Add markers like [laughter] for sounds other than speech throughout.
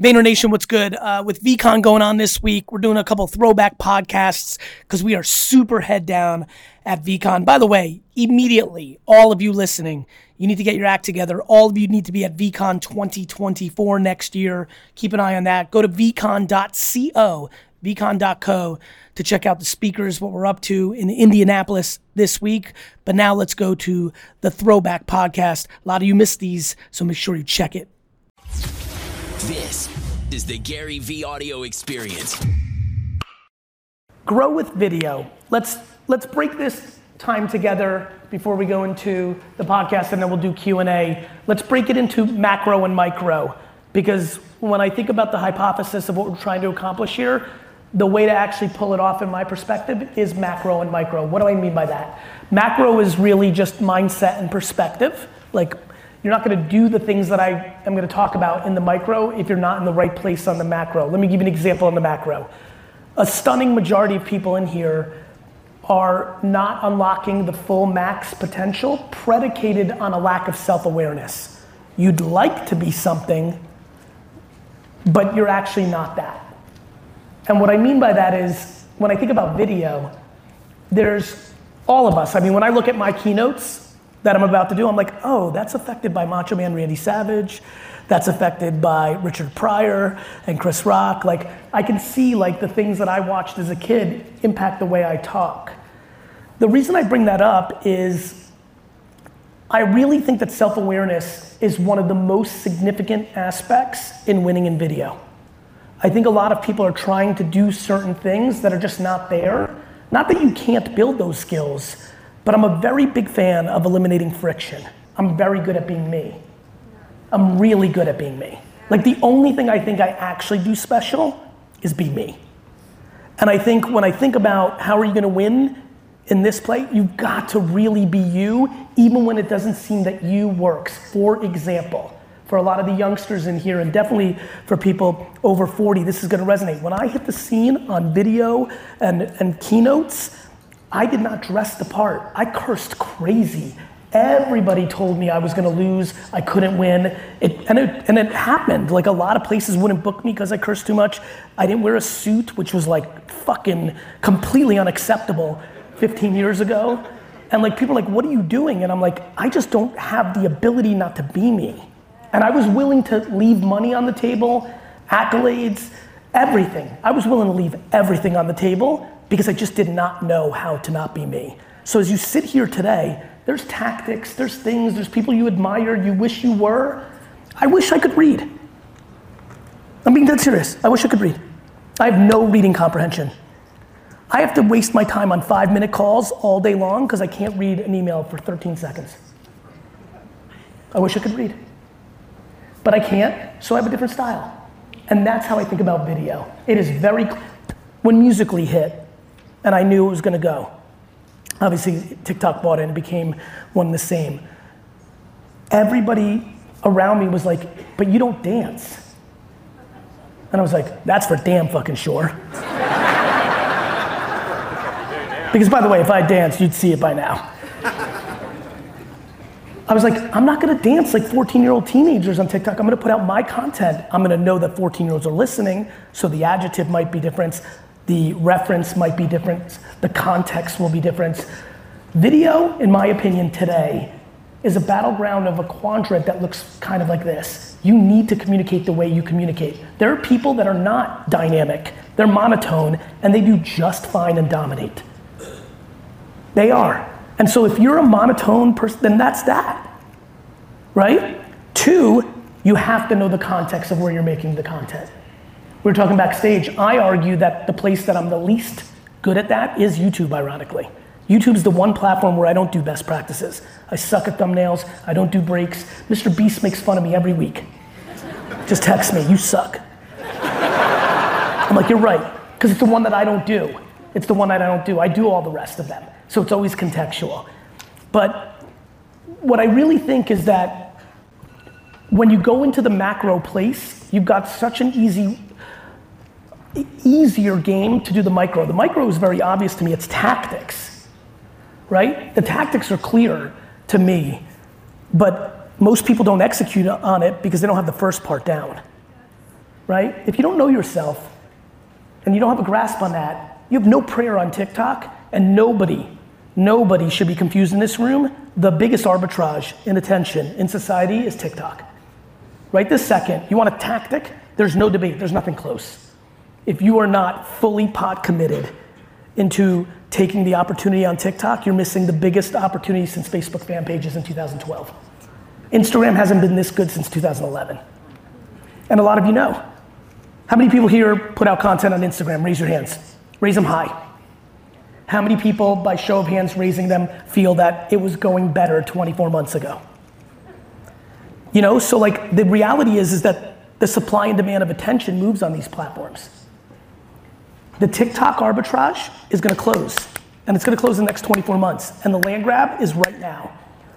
Vayner Nation, what's good? Uh, with VeeCon going on this week, we're doing a couple throwback podcasts because we are super head down at VeeCon. By the way, immediately, all of you listening, you need to get your act together. All of you need to be at VeeCon 2024 next year. Keep an eye on that. Go to vcon.co, vcon.co to check out the speakers, what we're up to in Indianapolis this week. But now let's go to the throwback podcast. A lot of you missed these, so make sure you check it. This is the Gary Vee audio experience. Grow with video. Let's let's break this time together before we go into the podcast and then we'll do Q&A. Let's break it into macro and micro because when I think about the hypothesis of what we're trying to accomplish here, the way to actually pull it off in my perspective is macro and micro. What do I mean by that? Macro is really just mindset and perspective. Like you're not going to do the things that I am going to talk about in the micro if you're not in the right place on the macro. Let me give you an example on the macro. A stunning majority of people in here are not unlocking the full max potential predicated on a lack of self awareness. You'd like to be something, but you're actually not that. And what I mean by that is when I think about video, there's all of us. I mean, when I look at my keynotes, that I'm about to do, I'm like, oh, that's affected by Macho Man Randy Savage. That's affected by Richard Pryor and Chris Rock. Like, I can see like the things that I watched as a kid impact the way I talk. The reason I bring that up is I really think that self-awareness is one of the most significant aspects in winning in video. I think a lot of people are trying to do certain things that are just not there. Not that you can't build those skills, but I'm a very big fan of eliminating friction. I'm very good at being me. I'm really good at being me. Like the only thing I think I actually do special is be me. And I think when I think about how are you gonna win in this play, you've got to really be you, even when it doesn't seem that you works. For example, for a lot of the youngsters in here, and definitely for people over 40, this is gonna resonate. When I hit the scene on video and, and keynotes, I did not dress the part. I cursed crazy. Everybody told me I was gonna lose, I couldn't win. It, and, it, and it happened. Like a lot of places wouldn't book me because I cursed too much. I didn't wear a suit, which was like fucking completely unacceptable 15 years ago. And like people are like, what are you doing? And I'm like, I just don't have the ability not to be me. And I was willing to leave money on the table, accolades, everything. I was willing to leave everything on the table because I just did not know how to not be me. So as you sit here today, there's tactics, there's things, there's people you admire, you wish you were. I wish I could read. I'm being dead serious. I wish I could read. I have no reading comprehension. I have to waste my time on five minute calls all day long because I can't read an email for 13 seconds. I wish I could read. But I can't, so I have a different style. And that's how I think about video. It is very, when Musical.ly hit, and I knew it was gonna go. Obviously, TikTok bought it and became one and the same. Everybody around me was like, but you don't dance. And I was like, that's for damn fucking sure. because by the way, if I danced, you'd see it by now. I was like, I'm not gonna dance like 14 year old teenagers on TikTok. I'm gonna put out my content. I'm gonna know that 14 year olds are listening, so the adjective might be different the reference might be different, the context will be different. Video, in my opinion, today is a battleground of a quadrant that looks kind of like this. You need to communicate the way you communicate. There are people that are not dynamic, they're monotone, and they do just fine and dominate. They are. And so if you're a monotone person, then that's that. Right? Two, you have to know the context of where you're making the content. We were talking backstage. I argue that the place that I'm the least good at that is YouTube, ironically. YouTube is the one platform where I don't do best practices. I suck at thumbnails. I don't do breaks. Mr. Beast makes fun of me every week. Just text me, you suck. I'm like, you're right, because it's the one that I don't do. It's the one that I don't do. I do all the rest of them. So it's always contextual. But what I really think is that when you go into the macro place, you've got such an easy easier game to do the micro. The micro is very obvious to me. It's tactics, right? The tactics are clear to me, but most people don't execute on it because they don't have the first part down, right? If you don't know yourself and you don't have a grasp on that, you have no prayer on TikTok and nobody, nobody should be confused in this room. The biggest arbitrage in attention in society is TikTok. Right this second, you want a tactic? There's no debate, there's nothing close. If you are not fully pot committed into taking the opportunity on TikTok, you're missing the biggest opportunity since Facebook fan pages in 2012. Instagram hasn't been this good since 2011. And a lot of you know. How many people here put out content on Instagram? Raise your hands. Raise them high. How many people, by show of hands raising them, feel that it was going better 24 months ago? You know, so like the reality is, is that the supply and demand of attention moves on these platforms. The TikTok arbitrage is gonna close, and it's gonna close in the next 24 months, and the land grab is right now.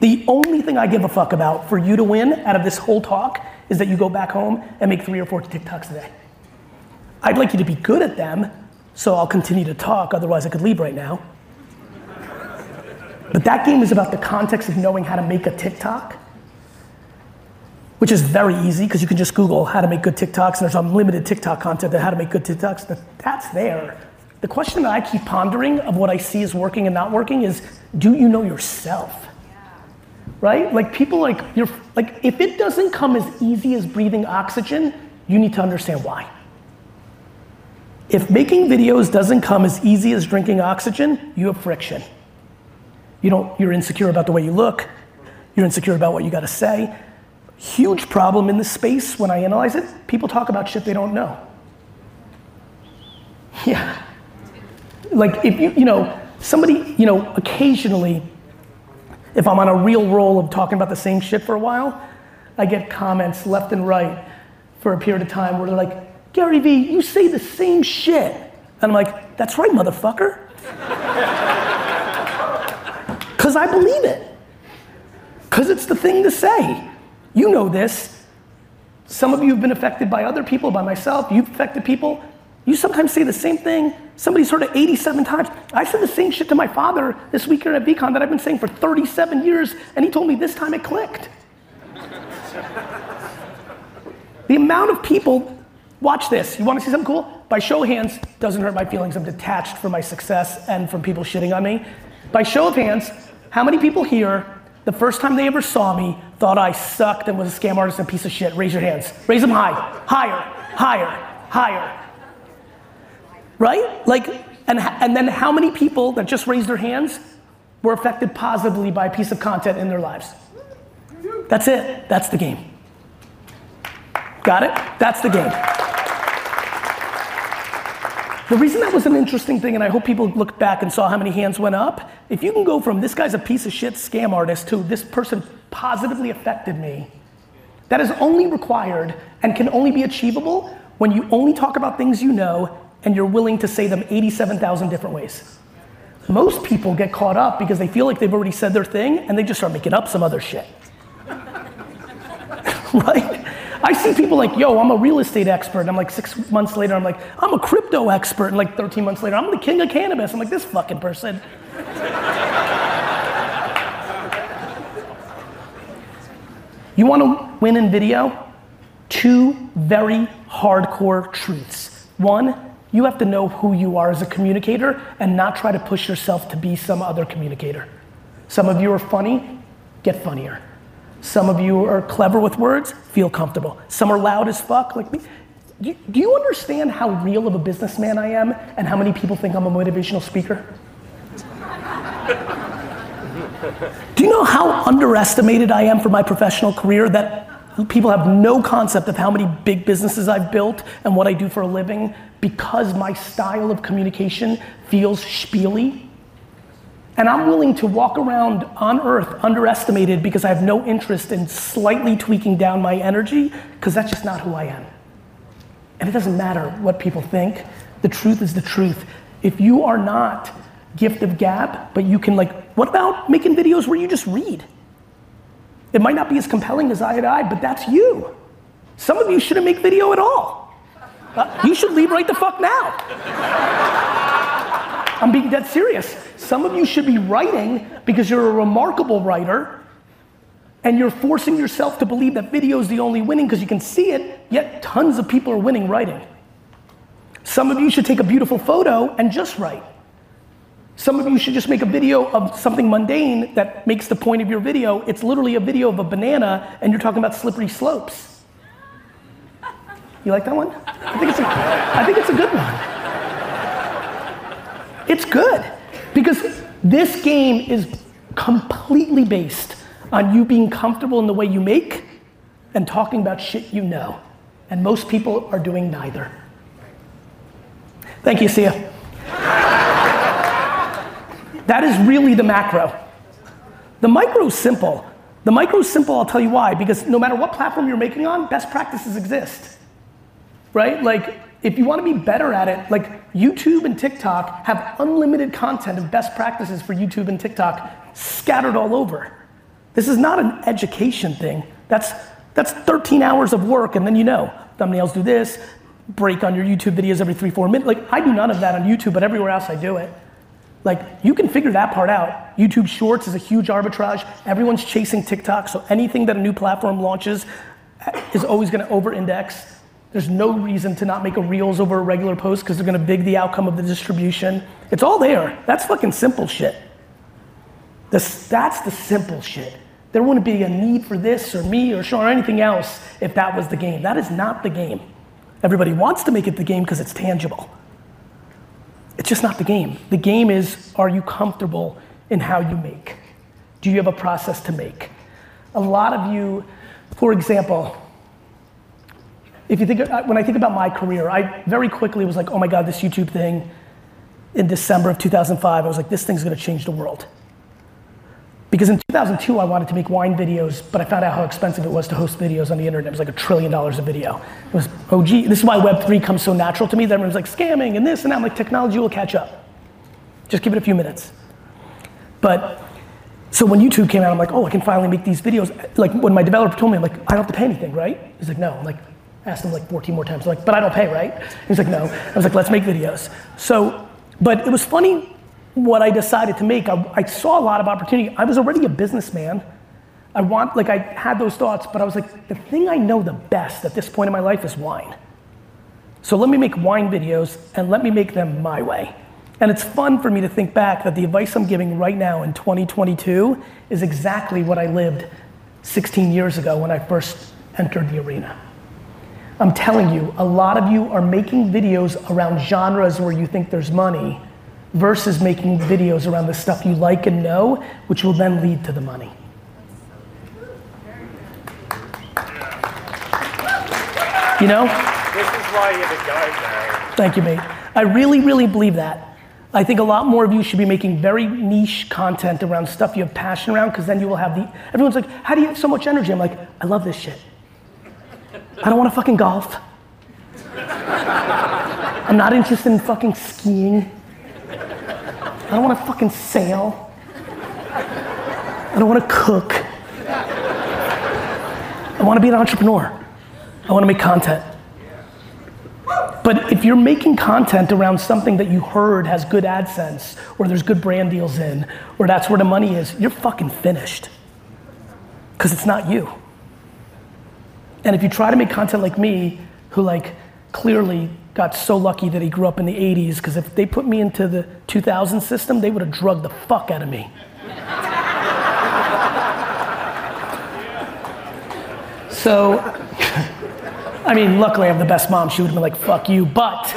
The only thing I give a fuck about for you to win out of this whole talk is that you go back home and make three or four TikToks a day. I'd like you to be good at them, so I'll continue to talk, otherwise I could leave right now. But that game is about the context of knowing how to make a TikTok which is very easy because you can just Google how to make good TikToks, and there's unlimited TikTok content on how to make good TikToks. That, that's there. The question that I keep pondering of what I see is working and not working is, do you know yourself? Right? Like people like you're like if it doesn't come as easy as breathing oxygen, you need to understand why. If making videos doesn't come as easy as drinking oxygen, you have friction. You don't, you're insecure about the way you look, you're insecure about what you gotta say, Huge problem in this space when I analyze it, people talk about shit they don't know. Yeah. Like if you, you know, somebody, you know, occasionally, if I'm on a real roll of talking about the same shit for a while, I get comments left and right for a period of time where they're like, Gary Vee, you say the same shit. And I'm like, that's right, motherfucker. [laughs] Because I believe it. Because it's the thing to say. You know this. Some of you have been affected by other people, by myself. You've affected people. You sometimes say the same thing. Somebody's heard it 87 times. I said the same shit to my father this weekend at VeeCon that I've been saying for 37 years, and he told me this time it clicked. the amount of people, watch this. You wanna see something cool? By show of hands, doesn't hurt my feelings. I'm detached from my success and from people shitting on me. By show of hands, how many people here the first time they ever saw me, thought I sucked and was a scam artist and a piece of shit. Raise your hands. Raise them high. Higher. Higher. Higher. Right? Like, and, and then how many people that just raised their hands were affected positively by a piece of content in their lives? That's it. That's the game. Got it? That's the game. The reason that was an interesting thing, and I hope people looked back and saw how many hands went up, if you can go from this guy's a piece of shit scam artist to this person positively affected me, that is only required and can only be achievable when you only talk about things you know and you're willing to say them 87,000 different ways. Most people get caught up because they feel like they've already said their thing and they just start making up some other shit. [laughs] right? I see people like, yo, I'm a real estate expert. And I'm like, six months later, I'm like, I'm a crypto expert. And like 13 months later, I'm the king of cannabis. I'm like, this fucking person. You want to win in video? Two very hardcore truths. One, you have to know who you are as a communicator and not try to push yourself to be some other communicator. Some of you are funny, get funnier. Some of you are clever with words, feel comfortable. Some are loud as fuck, like me. Do, do you understand how real of a businessman I am and how many people think I'm a motivational speaker? Do you know how underestimated I am for my professional career that people have no concept of how many big businesses I've built and what I do for a living because my style of communication feels spiely? And I'm willing to walk around on earth underestimated because I have no interest in slightly tweaking down my energy because that's just not who I am. And it doesn't matter what people think. The truth is the truth. If you are not gift of gab, but you can like, what about making videos where you just read? It might not be as compelling as I had I, but that's you. Some of you shouldn't make video at all. Uh, you should leave right the fuck now. I'm being dead serious. Some of you should be writing because you're a remarkable writer, And you're forcing yourself to believe that video is the only winning because you can see it, yet tons of people are winning writing. Some of you should take a beautiful photo and just write. Some of you should just make a video of something mundane that makes the point of your video. It's literally a video of a banana and you're talking about slippery slopes. You like that one? I think it's a, I think it's a good one. It's good because this game is completely based on you being comfortable in the way you make and talking about shit you know. And most people are doing neither. Thank you, Sia. That is really the macro. The micro is simple. The micro is simple, I'll tell you why, because no matter what platform you're making on, best practices exist. Right? Like, if you want to be better at it, like YouTube and TikTok have unlimited content of best practices for YouTube and TikTok scattered all over. This is not an education thing. That's, that's 13 hours of work, and then you know, thumbnails do this, break on your YouTube videos every three, four minutes. Like, I do none of that on YouTube, but everywhere else I do it. Like, you can figure that part out. YouTube Shorts is a huge arbitrage. Everyone's chasing TikTok, so anything that a new platform launches eh, is always gonna over index. There's no reason to not make a Reels over a regular post because they're gonna big the outcome of the distribution. It's all there. That's fucking simple shit. That's the simple shit. There wouldn't be a need for this or me or Sean or anything else if that was the game. That is not the game. Everybody wants to make it the game because it's tangible. It's just not the game. The game is are you comfortable in how you make? Do you have a process to make? A lot of you, for example, if you think, uh, when I think about my career, I very quickly was like, oh my God, this YouTube thing in December of 2005, I was like, this thing's gonna change the world. Because in 2002, I wanted to make wine videos, but I found out how expensive it was to host videos on the internet. It was like a trillion dollars a video. It was, oh gee, this is why Web3 comes so natural to me. That everyone's like scamming and this and that. I'm like, technology will catch up. Just give it a few minutes. But, so when YouTube came out, I'm like, oh, I can finally make these videos. Like when my developer told me, I'm like, I don't have to pay anything, right? He's like, no. I'm like, asked him like 14 more times. I'm like, but I don't pay, right? He's like, no. I was like, let's make videos. So, but it was funny what I decided to make, I, I, saw a lot of opportunity. I was already a businessman. I want, like, I had those thoughts, but I was like, the thing I know the best at this point in my life is wine. So let me make wine videos and let me make them my way. And it's fun for me to think back that the advice I'm giving right now in 2022 is exactly what I lived 16 years ago when I first entered the arena. I'm telling you, a lot of you are making videos around genres where you think there's money versus making videos around the stuff you like and know, which will then lead to the money. You know? This is why you're the guy now. Thank you, mate. I really, really believe that. I think a lot more of you should be making very niche content around stuff you have passion around, because then you will have the. Everyone's like, how do you have so much energy? I'm like, I love this shit. I don't want to fucking golf. I'm not interested in fucking skiing. I don't want to fucking sail. I don't want to cook. I want to be an entrepreneur. I want to make content. But if you're making content around something that you heard has good AdSense, or there's good brand deals in, or that's where the money is, you're fucking finished. Because it's not you. And if you try to make content like me, who like clearly got so lucky that he grew up in the 80s because if they put me into the 2000 system, they would have drugged the fuck out of me. so, I mean, luckily I have the best mom. She would have been like, fuck you, but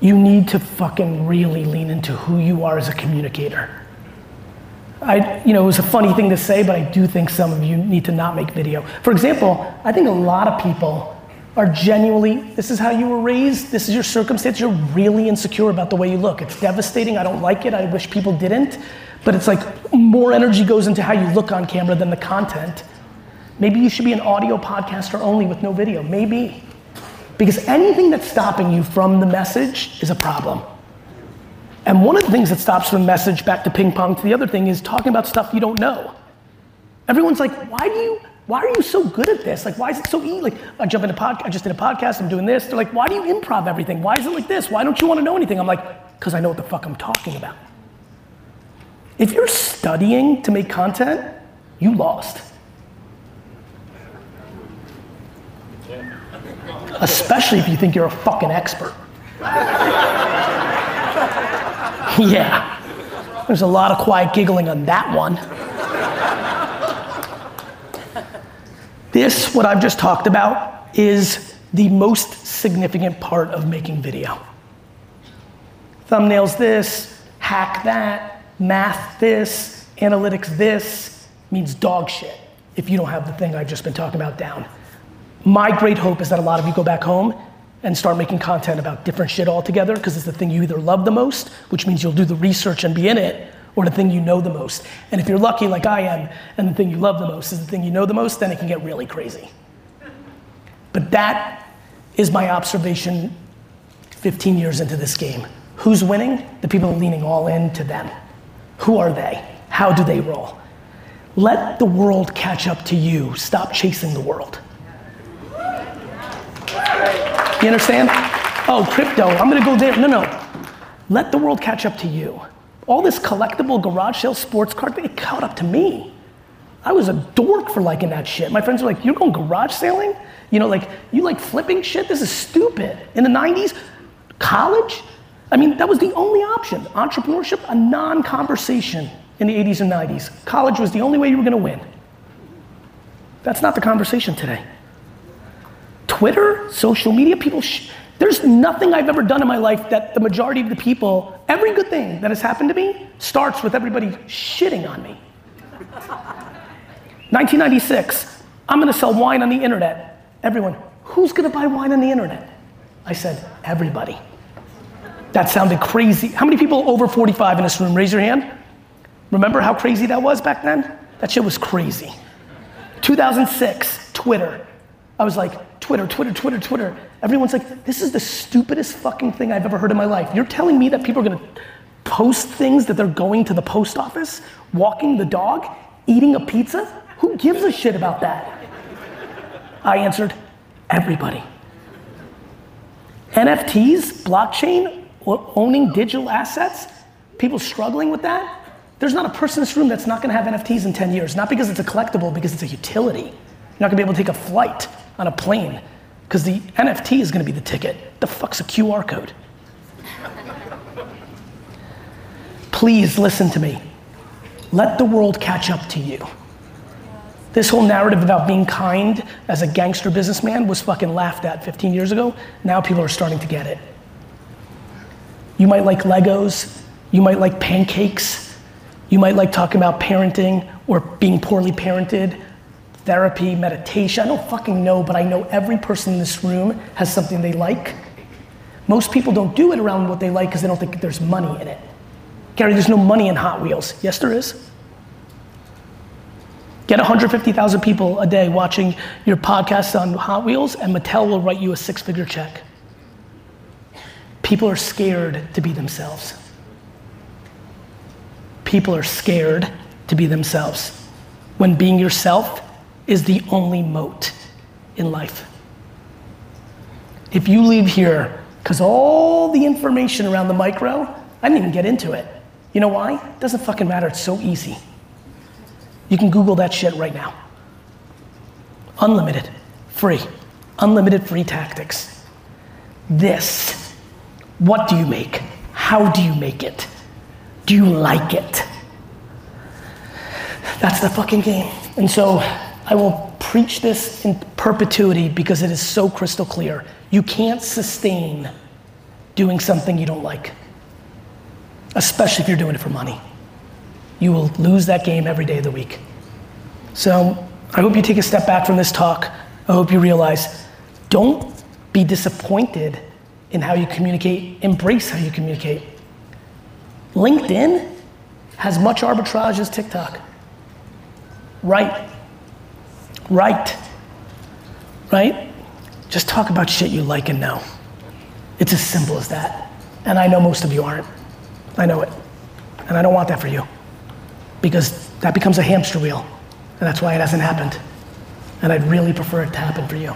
you need to fucking really lean into who you are as a communicator. I, you know, it was a funny thing to say, but I do think some of you need to not make video. For example, I think a lot of people are genuinely, this is how you were raised, this is your circumstance, you're really insecure about the way you look. It's devastating, I don't like it, I wish people didn't, but it's like more energy goes into how you look on camera than the content. Maybe you should be an audio podcaster only with no video, maybe. Because anything that's stopping you from the message is a problem. And one of the things that stops from the message back to ping pong to the other thing is talking about stuff you don't know. Everyone's like, why do you, why are you so good at this? Like, why is it so easy? Like, I jump into podcast, I just did a podcast, I'm doing this. They're like, why do you improv everything? Why is it like this? Why don't you want to know anything? I'm like, because I know what the fuck I'm talking about. If you're studying to make content, you lost. Especially if you think you're a fucking expert. [laughs] yeah. There's a lot of quiet giggling on that one. This, what I've just talked about, is the most significant part of making video. Thumbnails this, hack that, math this, analytics this, means dog shit if you don't have the thing I've just been talking about down. My great hope is that a lot of you go back home and start making content about different shit altogether because it's the thing you either love the most, which means you'll do the research and be in it, or the thing you know the most. And if you're lucky like I am, and the thing you love the most is the thing you know the most, then it can get really crazy. But that is my observation 15 years into this game. Who's winning? The people leaning all in to them. Who are they? How do they roll? Let the world catch up to you. Stop chasing the world. You understand? Oh, crypto, I'm gonna go there. No, no. Let the world catch up to you. All this collectible garage sale sports card thing, it caught up to me. I was a dork for liking that shit. My friends were like, You're going garage sailing? You know, like, you like flipping shit? This is stupid. In the 90s, college? I mean, that was the only option. Entrepreneurship, a non conversation in the 80s and 90s. College was the only way you were gonna win. That's not the conversation today. Twitter, social media, people, sh- there's nothing I've ever done in my life that the majority of the people, every good thing that has happened to me starts with everybody shitting on me. 1996, I'm gonna sell wine on the internet. Everyone, who's gonna buy wine on the internet? I said, everybody. That sounded crazy. How many people over 45 in this room? Raise your hand. Remember how crazy that was back then? That shit was crazy. 2006, Twitter. I was like, Twitter, Twitter, Twitter, Twitter. Everyone's like, this is the stupidest fucking thing I've ever heard in my life. You're telling me that people are gonna post things that they're going to the post office, walking the dog, eating a pizza? Who gives a shit about that? I answered, everybody. NFTs, blockchain, owning digital assets, people struggling with that. There's not a person in this room that's not gonna have NFTs in 10 years, not because it's a collectible, because it's a utility. You're not gonna be able to take a flight on a plane because the NFT is gonna be the ticket. The fuck's a QR code? Please listen to me. Let the world catch up to you. This whole narrative about being kind as a gangster businessman was fucking laughed at 15 years ago. Now people are starting to get it. You might like Legos, you might like pancakes, you might like talking about parenting or being poorly parented, therapy, meditation. I don't fucking know, but I know every person in this room has something they like. Most people don't do it around what they like because they don't think there's money in it. Gary, there's no money in Hot Wheels. Yes, there is. Get 150,000 people a day watching your podcast on Hot Wheels, and Mattel will write you a six figure check. People are scared to be themselves. People are scared to be themselves. When being yourself is the only moat in life. If you leave here, because all the information around the micro, I didn't even get into it. You know why? It doesn't fucking matter, it's so easy. You can Google that shit right now. Unlimited, free, unlimited free tactics. This, what do you make? How do you make it? Do you like it? That's the fucking game. And so I will preach this in perpetuity because it is so crystal clear. You can't sustain doing something you don't like, especially if you're doing it for money. You will lose that game every day of the week. So I hope you take a step back from this talk. I hope you realize don't be disappointed in how you communicate, embrace how you communicate. LinkedIn has much arbitrage as TikTok. Right. Right. Right? Just talk about shit you like and know. It's as simple as that. And I know most of you aren't. I know it. And I don't want that for you. Because that becomes a hamster wheel. And that's why it hasn't happened. And I'd really prefer it to happen for you.